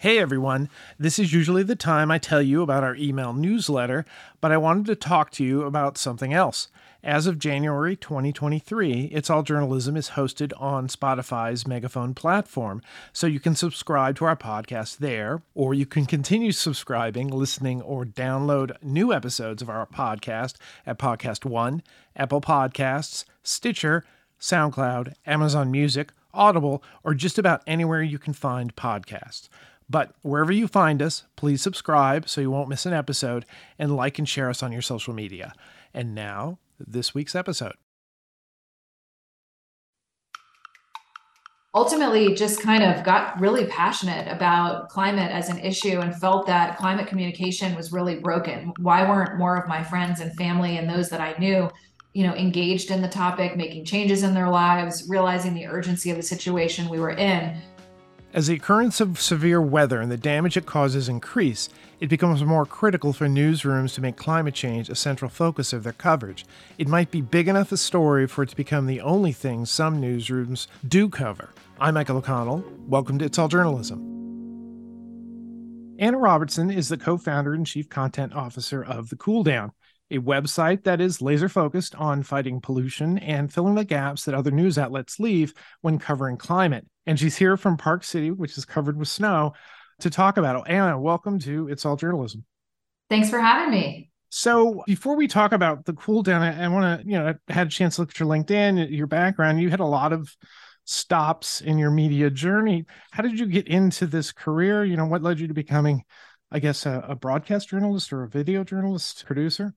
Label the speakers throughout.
Speaker 1: Hey everyone, this is usually the time I tell you about our email newsletter, but I wanted to talk to you about something else. As of January 2023, It's All Journalism is hosted on Spotify's Megaphone platform, so you can subscribe to our podcast there, or you can continue subscribing, listening, or download new episodes of our podcast at Podcast One, Apple Podcasts, Stitcher, SoundCloud, Amazon Music, Audible, or just about anywhere you can find podcasts. But wherever you find us, please subscribe so you won't miss an episode and like and share us on your social media. And now, this week's episode.
Speaker 2: Ultimately, just kind of got really passionate about climate as an issue and felt that climate communication was really broken. Why weren't more of my friends and family and those that I knew you know engaged in the topic making changes in their lives realizing the urgency of the situation we were in
Speaker 1: as the occurrence of severe weather and the damage it causes increase, it becomes more critical for newsrooms to make climate change a central focus of their coverage. It might be big enough a story for it to become the only thing some newsrooms do cover. I'm Michael O'Connell. Welcome to It's All Journalism. Anna Robertson is the co founder and chief content officer of The Cool Down, a website that is laser focused on fighting pollution and filling the gaps that other news outlets leave when covering climate. And she's here from Park City, which is covered with snow, to talk about it. Anna, welcome to It's All Journalism.
Speaker 2: Thanks for having me.
Speaker 1: So before we talk about the cool down, I, I want to, you know, I had a chance to look at your LinkedIn, your background. You had a lot of stops in your media journey. How did you get into this career? You know, what led you to becoming, I guess, a, a broadcast journalist or a video journalist, producer?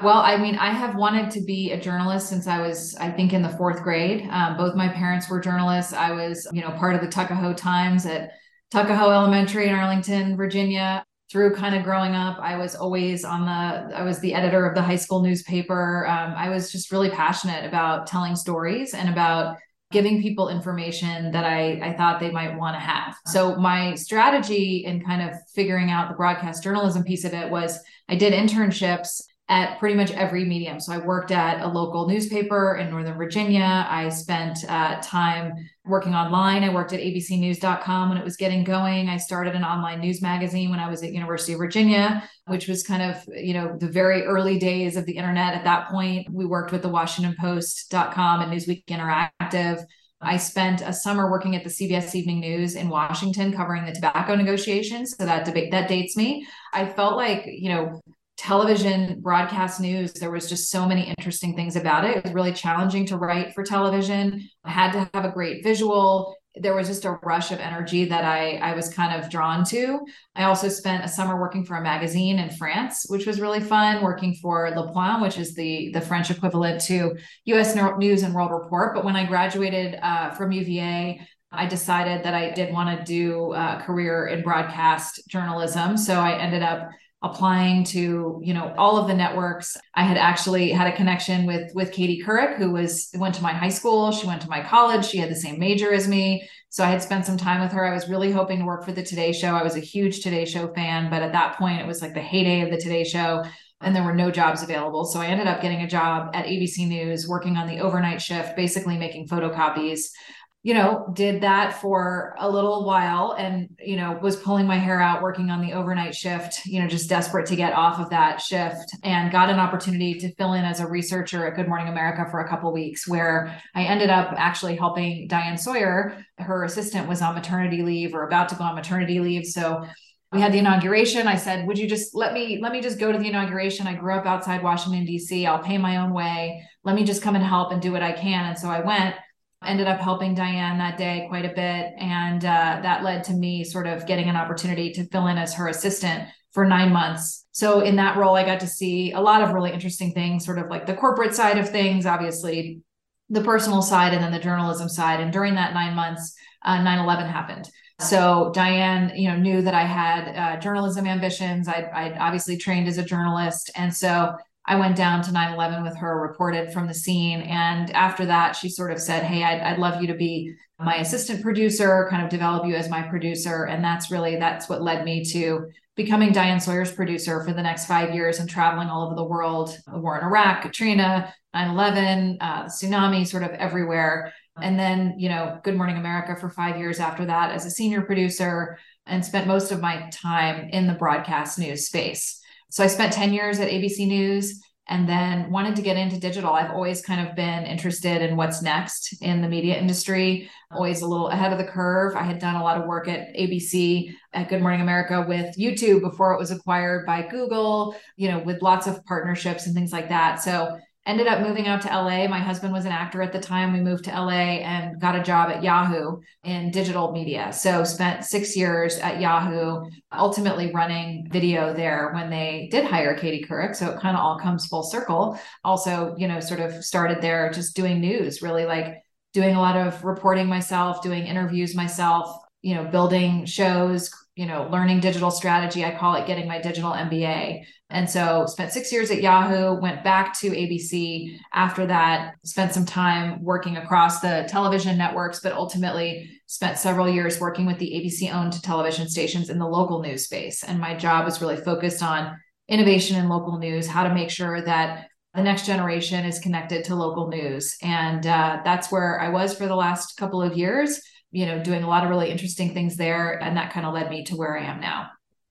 Speaker 2: Well, I mean, I have wanted to be a journalist since I was, I think, in the fourth grade. Um, both my parents were journalists. I was, you know, part of the Tuckahoe Times at Tuckahoe Elementary in Arlington, Virginia. Through kind of growing up, I was always on the, I was the editor of the high school newspaper. Um, I was just really passionate about telling stories and about giving people information that I, I thought they might want to have. So my strategy in kind of figuring out the broadcast journalism piece of it was I did internships at pretty much every medium. So I worked at a local newspaper in Northern Virginia. I spent uh, time working online. I worked at abcnews.com when it was getting going. I started an online news magazine when I was at University of Virginia, which was kind of, you know, the very early days of the internet at that point. We worked with the WashingtonPost.com and Newsweek Interactive. I spent a summer working at the CBS Evening News in Washington covering the tobacco negotiations. So that debate that dates me. I felt like, you know, television broadcast news there was just so many interesting things about it it was really challenging to write for television I had to have a great visual there was just a rush of energy that I, I was kind of drawn to. I also spent a summer working for a magazine in France, which was really fun, working for Le Point, which is the, the French equivalent to US News and World Report. But when I graduated uh, from UVA, I decided that I did want to do a career in broadcast journalism. So I ended up applying to you know all of the networks. I had actually had a connection with with katie couric who was went to my high school. She went to my college. She had the same major as me. So i had spent some time with her. I was really hoping to work for the today show. I was a huge today show fan but at that point it was like the heyday of the today show and there were no jobs available. So i ended up getting a job at abc news working on the overnight shift basically making photocopies you know, did that for a little while and, you know, was pulling my hair out working on the overnight shift, you know, just desperate to get off of that shift and got an opportunity to fill in as a researcher at Good Morning America for a couple weeks where I ended up actually helping Diane Sawyer. Her assistant was on maternity leave or about to go on maternity leave. So we had the inauguration. I said would you just let me let me just go to the inauguration? I grew up outside washington d.c i'll pay my own way. Let me just come and help and do what i can. And so i went ended up helping Diane that day quite a bit. And uh, that led to me sort of getting an opportunity to fill in as her assistant for nine months. So, in that role, I got to see a lot of really interesting things, sort of like the corporate side of things, obviously, the personal side, and then the journalism side. And during that nine months, uh, 9 11 happened. So Diane, you know, knew that I had uh, journalism ambitions. I, I'd obviously trained as a journalist, and so I went down to 9 11 with her, reported from the scene. And after that, she sort of said, Hey, I'd, I'd love you to be my assistant producer, kind of develop you as my producer. And that's really, that's what led me to becoming Diane Sawyer's producer for the next five years and traveling all over the world, the war in Iraq, Katrina, 9 11, uh, tsunami, sort of everywhere. And then, you know, Good Morning America for five years after that as a senior producer and spent most of my time in the broadcast news space. So I spent 10 years at ABC News and then wanted to get into digital. I've always kind of been interested in what's next in the media industry, always a little ahead of the curve. I had done a lot of work at ABC at Good Morning America with YouTube before it was acquired by Google, you know, with lots of partnerships and things like that. So ended up moving out to LA. My husband was an actor at the time. We moved to LA and got a job at Yahoo in digital media. So spent six years at Yahoo, ultimately running video there when they did hire Katie Couric. So it kind of all comes full circle. Also, you know, sort of started there just doing news, really like doing a lot of reporting myself, doing interviews myself, you know, building shows, you know, learning digital strategy. I call it getting my digital MBA. And so spent six years at Yahoo, went back to ABC. After that, spent some time working across the television networks, but ultimately spent several years working with the ABC owned television stations in the local news space. And my job was really focused on innovation in local news, how to make sure that the next generation is connected to local news. And uh, that's where I was for the last couple of years you know, doing a lot of really interesting things there. And that kind of led me to where I am now.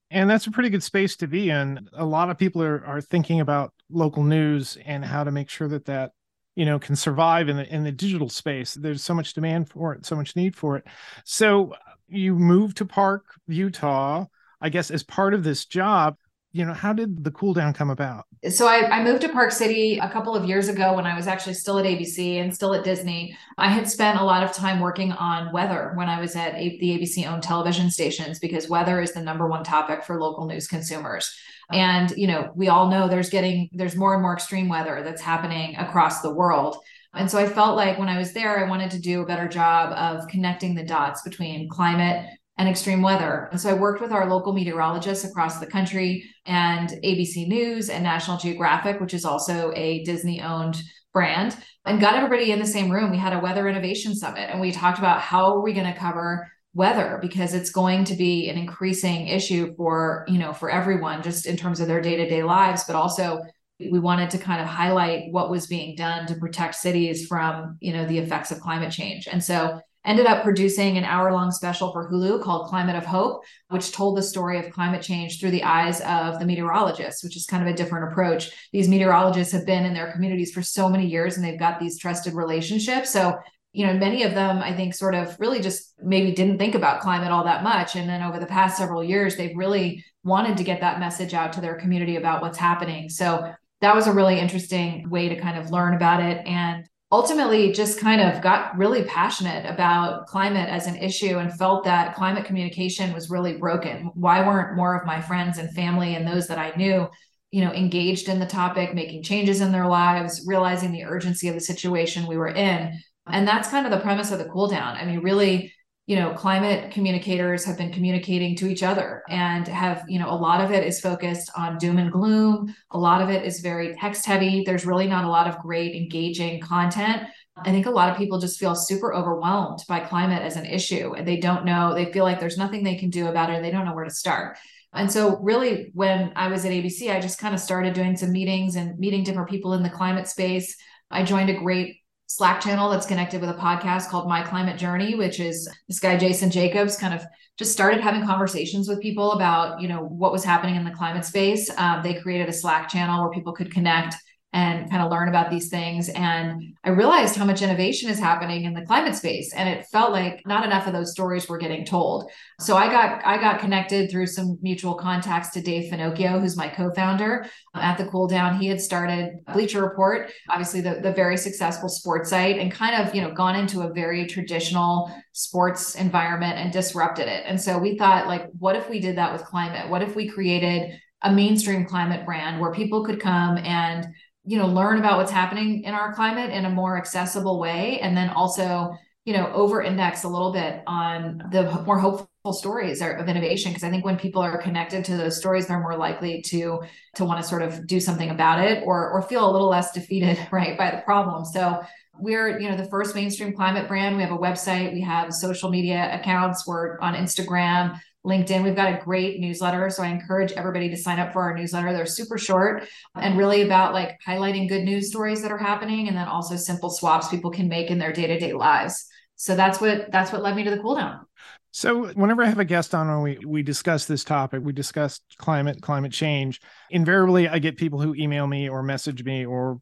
Speaker 1: And that's a pretty good space to be in. A lot of people are, are thinking about local news and how to make sure that that you know can survive in the in the digital space. There's so much demand for it, so much need for it. So you moved to Park, Utah, I guess as part of this job you know how did the cool down come about?
Speaker 2: So I, I, moved to park city a couple of years ago when i was actually still at abc and still at disney. I had spent a lot of time working on weather when i was at a, the abc owned television stations because weather is the number one topic for local news consumers. And you know we all know there's getting there's more and more extreme weather that's happening across the world. And so I felt like when I was there, I wanted to do a better job of connecting the dots between climate and extreme weather. And so I worked with our local meteorologists across the country and ABC News and National Geographic, which is also a Disney owned brand, and got everybody in the same room. We had a weather innovation summit and we talked about how are we going to cover weather because it's going to be an increasing issue for, you know, for everyone just in terms of their day-to-day lives, but also we wanted to kind of highlight what was being done to protect cities from, you know, the effects of climate change. And so ended up producing an hour long special for Hulu called Climate of Hope, which told the story of climate change through the eyes of the meteorologists, which is kind of a different approach. These meteorologists have been in their communities for so many years and they've got these trusted relationships. So, you know, many of them, I think, sort of really just maybe didn't think about climate all that much. And then over the past several years, they've really wanted to get that message out to their community about what's happening. So, that was a really interesting way to kind of learn about it. And ultimately just kind of got really passionate about climate as an issue and felt that climate communication was really broken. Why weren't more of my friends and family and those that i knew you know engaged in the topic making changes in their lives realizing the urgency of the situation we were in? And that's kind of the premise of the cool down. I mean really you know climate communicators have been communicating to each other and have you know a lot of it is focused on doom and gloom. A lot of it is very text heavy. There's really not a lot of great engaging content. I think a lot of people just feel super overwhelmed by climate as an issue and they don't know they feel like there's nothing they can do about it they don't know where to start. And so really when i was at abc i just kind of started doing some meetings and meeting different people in the climate space. I joined a great Slack channel that's connected with a podcast called My Climate Journey, which is this guy Jason Jacobs kind of just started having conversations with people about you know what was happening in the climate space. Um, they created a Slack channel where people could connect and kind of learn about these things. And I realized how much innovation is happening in the climate space. And it felt like not enough of those stories were getting told. So I got I got connected through some mutual contacts to Dave Finocchio, who's my co-founder uh, at the Cool Down. He had started Bleacher Report, obviously the, the very successful sports site, and kind of, you know, gone into a very traditional sports environment and disrupted it. And so we thought, like, what if we did that with climate? What if we created a mainstream climate brand where people could come and you know learn about what's happening in our climate in a more accessible way and then also you know over index a little bit on the more hopeful stories of innovation because i think when people are connected to those stories they're more likely to to want to sort of do something about it or or feel a little less defeated right by the problem. So we're you know the first mainstream climate brand. We have a website. We have social media accounts. We're on instagram LinkedIn. We've got a great newsletter. So I encourage everybody to sign up for our newsletter. They're super short and really about like highlighting good news stories that are happening and then also simple swaps people can make in their day-to-day lives. So that's what that's what led me to the cool down.
Speaker 1: So whenever I have a guest on and we, we discuss this topic, we discuss climate, climate change, invariably I get people who email me or message me or,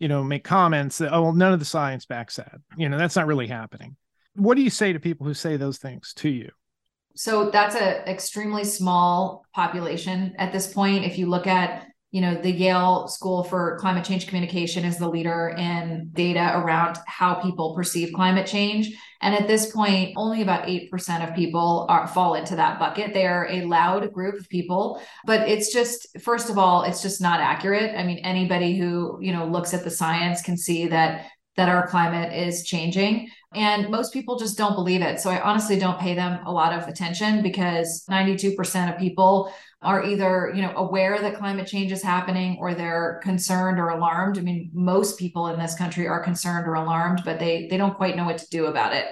Speaker 1: you know, make comments that, oh, well, none of the science backs that. You know, that's not really happening. What do you say to people who say those things to you?
Speaker 2: So that's an extremely small population at this point. If you look at you know, the Yale School for Climate Change Communication is the leader in data around how people perceive climate change. And at this point, only about 8% of people are, fall into that bucket. They are a loud group of people, but it's just, first of all, it's just not accurate. I mean, anybody who, you know, looks at the science can see that that our climate is changing. And most people just don't believe it. So I honestly don't pay them a lot of attention because 92% of people are either, you know, aware that climate change is happening or they're concerned or alarmed. I mean, most people in this country are concerned or alarmed, but they they don't quite know what to do about it.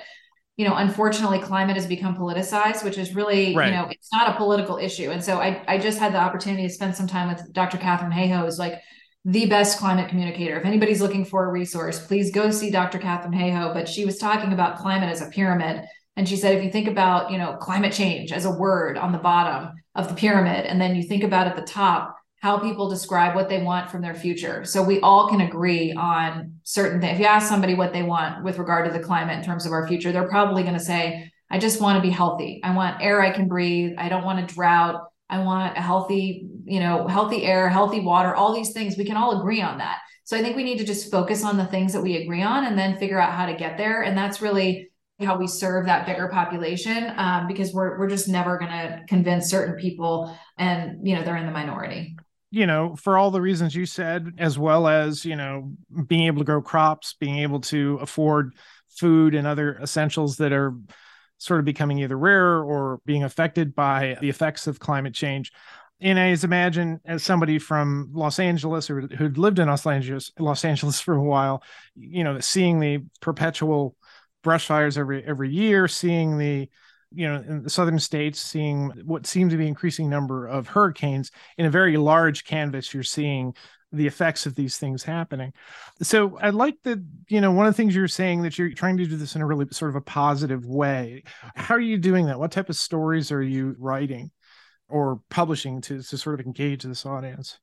Speaker 2: You know, unfortunately, climate has become politicized, which is really, right. you know, it's not a political issue. And so I I just had the opportunity to spend some time with Dr. Katharine Hayhoe, who's like the best climate communicator. If anybody's looking for a resource, please go see Dr. Katharine Hayhoe. But she was talking about climate as a pyramid. And she said, if you think about, you know, climate change as a word on the bottom of the pyramid, and then you think about at the top, how people describe what they want from their future. So we all can agree on certain things. If you ask somebody what they want with regard to the climate in terms of our future, they're probably going to say, I just want to be healthy. I want air I can breathe. I don't want a drought. I want a healthy, you know, healthy air, healthy water, all these things. We can all agree on that. So I think we need to just focus on the things that we agree on and then figure out how to get there. And that's really how we serve that bigger population um, because we're, we're just never going to convince certain people and, you know, they're in the minority
Speaker 1: you know, for all the reasons you said, as well as, you know, being able to grow crops, being able to afford food and other essentials that are sort of becoming either rarer or being affected by the effects of climate change. And I imagine as somebody from Los Angeles or who'd lived in Los Angeles, Los Angeles for a while, you know, seeing the perpetual brush fires every every year, seeing the you know in the southern states seeing what seems to be increasing number of hurricanes in a very large canvas you're seeing the effects of these things happening. So I like that, you know, one of the things you're saying that you're trying to do this in a really sort of a positive way. How are you doing that? What type of stories are you writing or publishing to, to sort of engage this audience?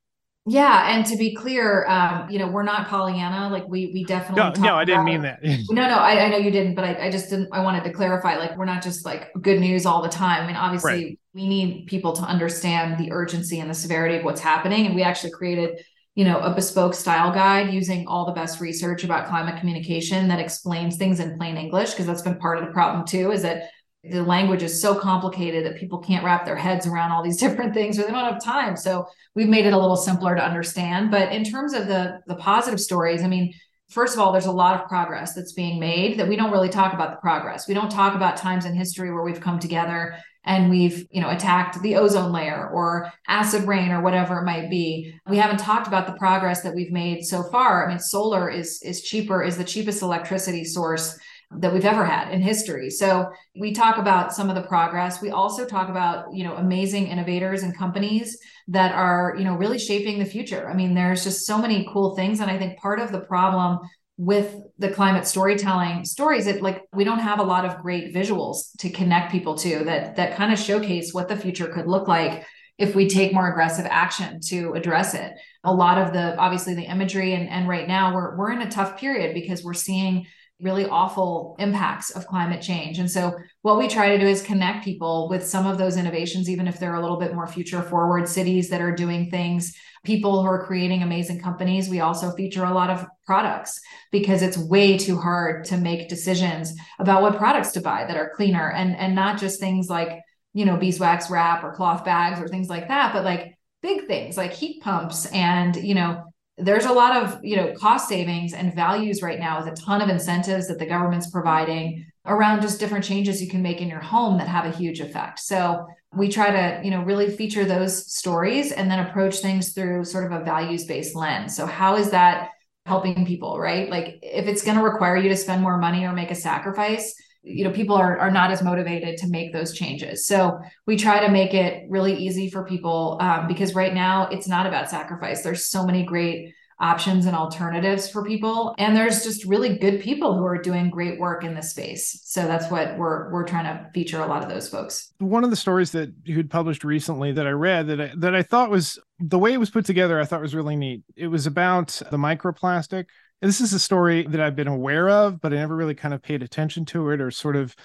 Speaker 2: Yeah, and to be clear, um, you know, we're not Pollyanna. Like we we definitely
Speaker 1: no, no, I didn't mean that.
Speaker 2: no, no, I, I know you didn't, but I, I just didn't. I wanted to clarify. Like we're not just like good news all the time. I mean, obviously, right. we need people to understand the urgency and the severity of what's happening, and we actually created you know a bespoke style guide using all the best research about climate communication that explains things in plain english because that's been part of the problem too is that the language is so complicated that people can't wrap their heads around all these different things or they don't have time. So we've made it a little simpler to understand. But in terms of the the positive stories i mean first of all there's a lot of progress that's being made that we don't really talk about the progress. We don't talk about times in history where we've come together and we've you know attacked the ozone layer or acid rain or whatever it might be. We haven't talked about the progress that we've made so far. I mean solar is is cheaper is the cheapest electricity source that we've ever had in history. So we talk about some of the progress. We also talk about you know amazing innovators and companies that are you know really shaping the future. I mean there's just so many cool things and i think part of the problem with the climate storytelling stories it like we don't have a lot of great visuals to connect people to that that kind of showcase what the future could look like if we take more aggressive action to address it. A lot of the obviously the imagery and, and right now we're we're in a tough period because we're seeing really awful impacts of climate change and so what we try to do is connect people with some of those innovations even if they're a little bit more future forward cities that are doing things people who are creating amazing companies. We also feature a lot of products because it's way too hard to make decisions about what products to buy that are cleaner and and not just things like, you know, beeswax wrap or cloth bags or things like that, but like big things like heat pumps and, you know, there's a lot of you know cost savings and values right now with a ton of incentives that the government's providing around just different changes you can make in your home that have a huge effect. So we try to you know really feature those stories and then approach things through sort of a values based lens. So how is that helping people right? Like if it's going to require you to spend more money or make a sacrifice you know people are, are not as motivated to make those changes so we try to make it really easy for people um, because right now it's not about sacrifice there's so many great options and alternatives for people. And there's just really good people who are doing great work in this space. So that's what we're we're trying to feature a lot of those folks.
Speaker 1: One of the stories that you'd published recently that I read that I, that I thought was the way it was put together, I thought was really neat. It was about the microplastic. This is a story that I've been aware of, but I never really kind of paid attention to it or sort of,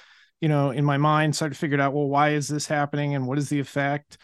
Speaker 1: you know, in my mind started to figure out, well, why is this happening and what is the effect?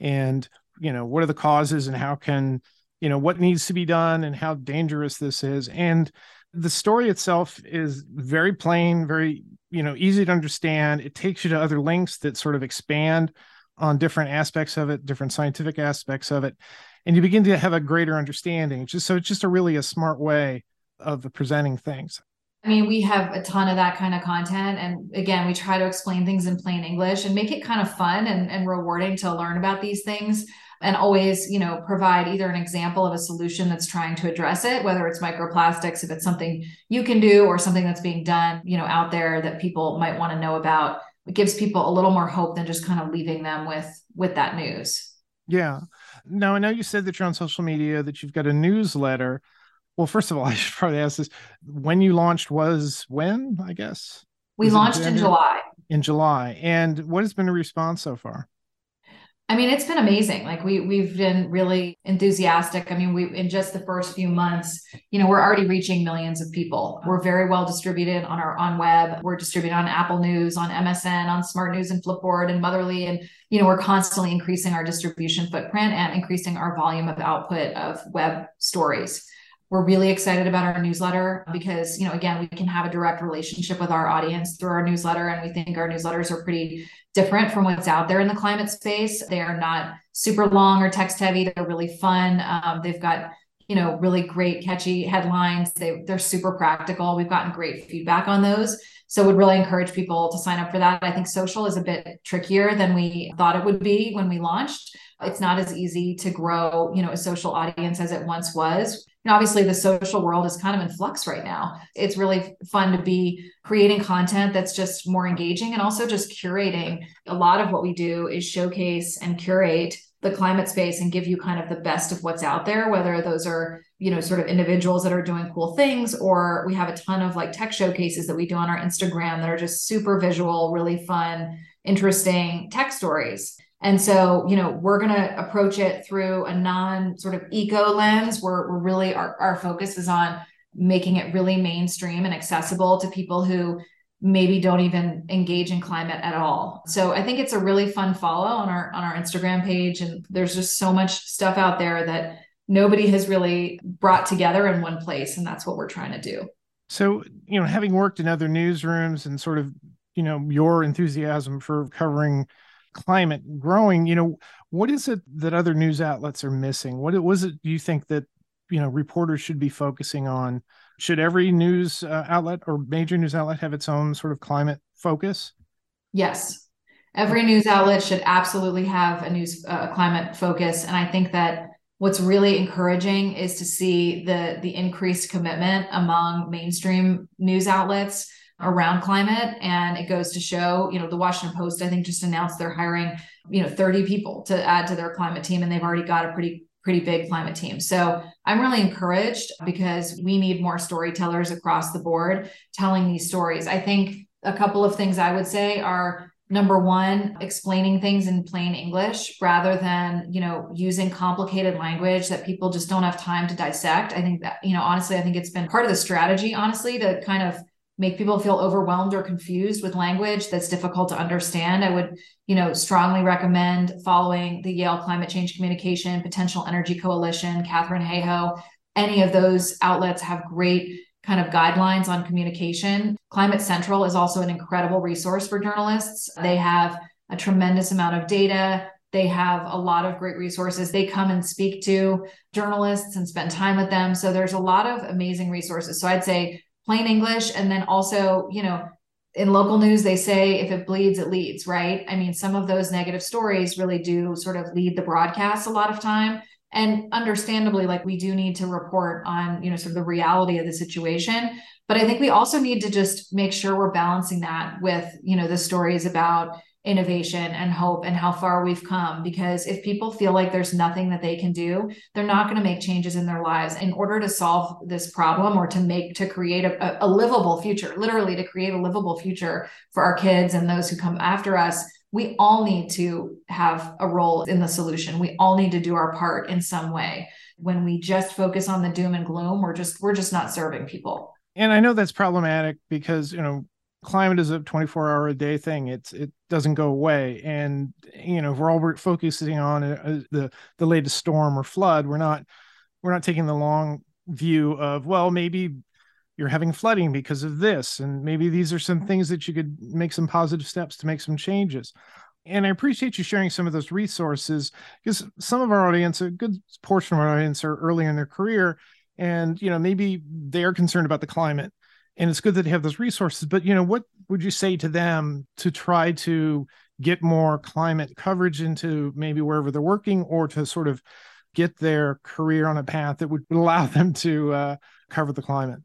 Speaker 1: And, you know, what are the causes and how can you know what needs to be done and how dangerous this is? And the story itself is very plain very you know easy to understand. It takes you to other links that sort of expand on different aspects of it different scientific aspects of it and you begin to have a greater understanding. Just so it's just a really a smart way of presenting things.
Speaker 2: I mean, we have a ton of that kind of content. And again, we try to explain things in plain English and make it kind of fun and, and rewarding to learn about these things and always you know provide either an example of a solution that's trying to address it whether it's microplastics if it's something you can do or something that's being done you know out there that people might want to know about. It gives people a little more hope than just kind of leaving them with with that news.
Speaker 1: Yeah. Now i know you said that you're on social media that you've got a newsletter well first of all i should probably ask this when you launched was when i guess
Speaker 2: we was launched in july
Speaker 1: in july and what has been the response so far
Speaker 2: I mean, it's been amazing. Like we we've been really enthusiastic. I mean, we in just the first few months, you know, we're already reaching millions of people. We're very well distributed on our on web. We're distributed on Apple News, on MSN, on Smart News and Flipboard and Motherly, and you know, we're constantly increasing our distribution footprint and increasing our volume of output of web stories. We're really excited about our newsletter because, you know, again, we can have a direct relationship with our audience through our newsletter. And we think our newsletters are pretty different from what's out there in the climate space. They are not super long or text heavy. They're really fun. Um, they've got, you know, really great catchy headlines. They, they're super practical. We've gotten great feedback on those. So would really encourage people to sign up for that. I think social is a bit trickier than we thought it would be when we launched. It's not as easy to grow, you know, a social audience as it once was obviously the social world is kind of in flux right now. It's really fun to be creating content that's just more engaging and also just curating. A lot of what we do is showcase and curate the climate space and give you kind of the best of what's out there whether those are you know sort of individuals that are doing cool things or we have a ton of like tech showcases that we do on our instagram that are just super visual really fun interesting tech stories and so, you know, we're going to approach it through a non sort of eco lens where we're really, our, our focus is on making it really mainstream and accessible to people who maybe don't even engage in climate at all. So I think it's a really fun follow on our on our Instagram page and there's just so much stuff out there that nobody has really brought together in one place and that's what we're trying to do.
Speaker 1: So, you know, having worked in other newsrooms and sort of, you know, your enthusiasm for covering climate growing you know what is it that other news outlets are missing? What was it do you think that you know reporters should be focusing on? Should every news uh, outlet or major news outlet have its own sort of climate focus?
Speaker 2: Yes. Every news outlet should absolutely have a news uh, climate focus. And i think that what's really encouraging is to see the the increased commitment among mainstream news outlets around climate and it goes to show you know the washington post i think just announced they're hiring you know 30 people to add to their climate team and they've already got a pretty pretty big climate team. So i'm really encouraged because we need more storytellers across the board telling these stories. I think a couple of things i would say are number one explaining things in plain english rather than you know using complicated language that people just don't have time to dissect. I think that you know honestly i think it's been part of the strategy honestly to kind of make people feel overwhelmed or confused with language that's difficult to understand i would you know strongly recommend following the yale climate change communication potential energy coalition katharine hayhoe any of those outlets have great kind of guidelines on communication climate central is also an incredible resource for journalists they have a tremendous amount of data they have a lot of great resources. They come and speak to journalists and spend time with them. So there's a lot of amazing resources. So I'd say plain English. And then also, you know, in local news, they say if it bleeds, it leads, right? I mean, some of those negative stories really do sort of lead the broadcast a lot of time. And understandably, like we do need to report on, you know, sort of the reality of the situation. But I think we also need to just make sure we're balancing that with, you know, the stories about innovation and hope and how far we've come. Because if people feel like there's nothing that they can do, they're not going to make changes in their lives. In order to solve this problem or to make, to create a, a livable future, literally to create a livable future for our kids and those who come after us, we all need to have a role in the solution. We all need to do our part in some way. When we just focus on the doom and gloom, we're just we're just not serving people.
Speaker 1: And I know that's problematic because, you know, climate is a 24 hour a day thing. It's it doesn't go away. And you know if we're all focusing on uh, the the latest storm or flood we're not we're not taking the long view of well maybe you're having flooding because of this and maybe these are some things that you could make some positive steps to make some changes. And i appreciate you sharing some of those resources because some of our audience a good portion of our audience are early in their career and you know maybe they're concerned about the climate and it's good that they have those resources but you know what would you say to them to try to get more climate coverage into maybe wherever they're working or to sort of get their career on a path that would allow them to uh, cover the climate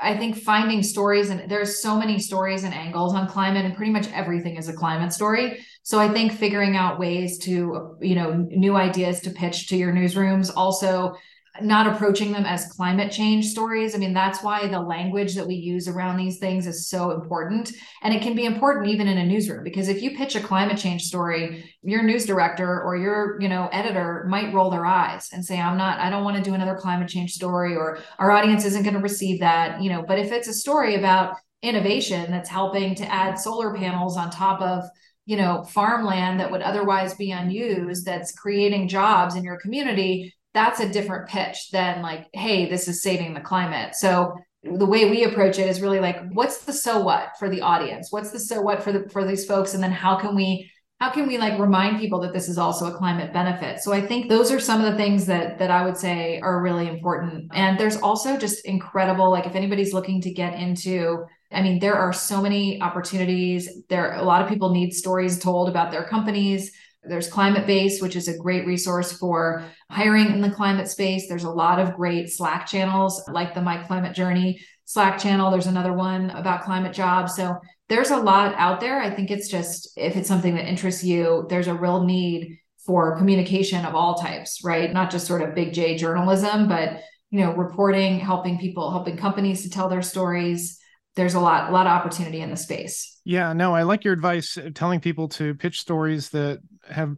Speaker 2: I think finding stories and there's so many stories and angles on climate and pretty much everything is a climate story. So I think figuring out ways to, you know, new ideas to pitch to your newsrooms, also not approaching them as climate change stories. I mean, that's why the language that we use around these things is so important. And it can be important even in a newsroom because if you pitch a climate change story, your news director or your, you know, editor might roll their eyes and say, I'm not, I don't want to do another climate change story or our audience isn't going to receive that, you know, but if it's a story about innovation that's helping to add solar panels on top of you know farmland that would otherwise be unused that's creating jobs in your community that's a different pitch than like, hey, this is saving the climate. So the way we approach it is really like, what's the so what for the audience? What's the so what for the for these folks? And then how can we how can we like remind people that this is also a climate benefit so i think those are some of the things that that i would say are really important and there's also just incredible like if anybody's looking to get into i mean there are so many opportunities there a lot of people need stories told about their companies there's Climate Base, which is a great resource for hiring in the climate space. There's a lot of great Slack channels like the My Climate Journey Slack channel. There's another one about climate jobs. So there's a lot out there. I think it's just if it's something that interests you, there's a real need for communication of all types, right? Not just sort of big J journalism, but you know, reporting, helping people, helping companies to tell their stories. There's a lot, a lot of opportunity in the space.
Speaker 1: Yeah, no, I like your advice uh, telling people to pitch stories that have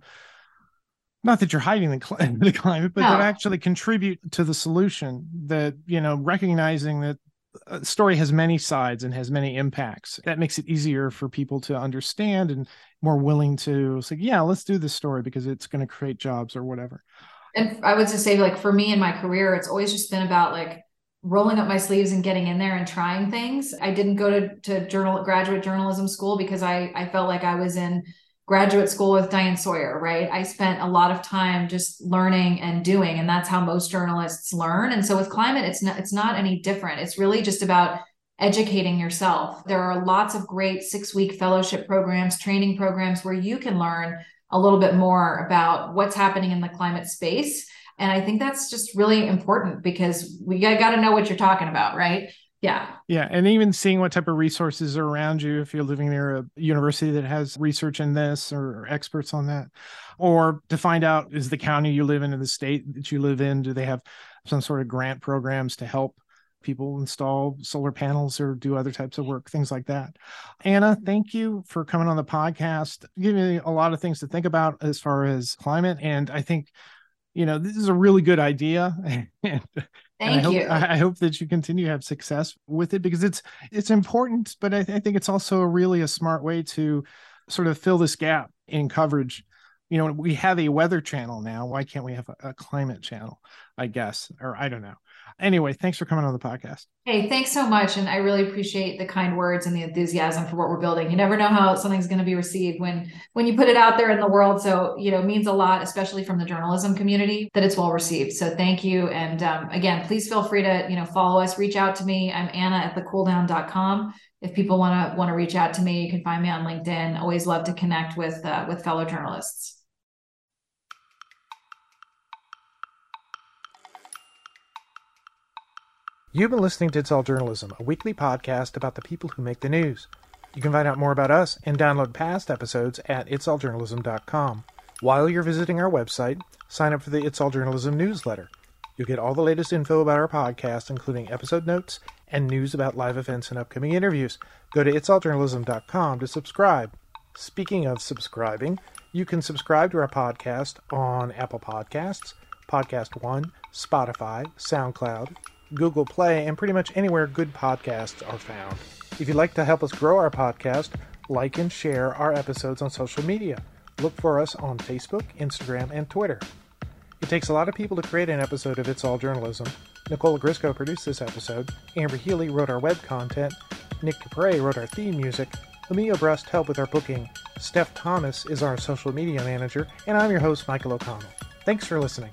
Speaker 1: not that you're hiding the, cl- the climate, but no. that actually contribute to the solution. That you know, recognizing that a story has many sides and has many impacts. That makes it easier for people to understand and more willing to say, "Yeah, let's do this story because it's going to create jobs or whatever."
Speaker 2: And I would just say, like for me in my career, it's always just been about like rolling up my sleeves and getting in there and trying things. I didn't go to, to journal graduate journalism school because I I felt like I was in graduate school with Diane Sawyer, right? I spent a lot of time just learning and doing, and that's how most journalists learn. And so with climate, it's not it's not any different. It's really just about educating yourself. There are lots of great six-week fellowship programs, training programs where you can learn a little bit more about what's happening in the climate space. And I think that's just really important because we got to know what you're talking about, right? Yeah.
Speaker 1: Yeah. And even seeing what type of resources are around you if you're living near a university that has research in this or experts on that. Or to find out is the county you live in and the state that you live in, do they have some sort of grant programs to help people install solar panels or do other types of work, things like that. Anna, thank you for coming on the podcast, giving me a lot of things to think about as far as climate. And I think, you know, this is a really good idea. and
Speaker 2: Thank
Speaker 1: I hope. I hope that you continue to have success with it because it's it's important, but I, th- I think it's also really a smart way to sort of fill this gap in coverage. You know, we have a weather channel now. Why can't we have a, climate channel? I guess, or I don't know. Anyway, thanks for coming on the podcast.
Speaker 2: Hey, thanks so much. And I really appreciate the kind words and the enthusiasm for what we're building. You never know how something's going to be received when when you put it out there in the world. So, you know, means a lot, especially from the journalism community, that it's well received. So thank you. And um, again, please feel free to, you know, follow us, reach out to me. I'm Anna at thecooldown.com. If people want to want to reach out to me, you can find me on LinkedIn. Always love to connect with uh, with fellow journalists.
Speaker 1: You've been listening to It's All Journalism, a weekly podcast about the people who make the news. You can find out more about us and download past episodes at itsalljournalism.com. While you're visiting our website, sign up for the It's All Journalism newsletter. You'll get all the latest info about our podcast, including episode notes and news about live events and upcoming interviews. Go to itsalljournalism.com to subscribe. Speaking of subscribing, you can subscribe to our podcast on Apple Podcasts, Podcast One, Spotify, SoundCloud, Google Play, and pretty much anywhere good podcasts are found. If you'd like to help us grow our podcast, like and share our episodes on social media. Look for us on Facebook, Instagram, and Twitter. It takes a lot of people to create an episode of It's All Journalism. Nicola Grisco produced this episode, Amber Healy wrote our web content, Nick Dupre wrote our theme music, Emilio Brust helped with our booking, Steph Thomas is our social media manager, and I'm your host, Michael O'Connell. Thanks for listening.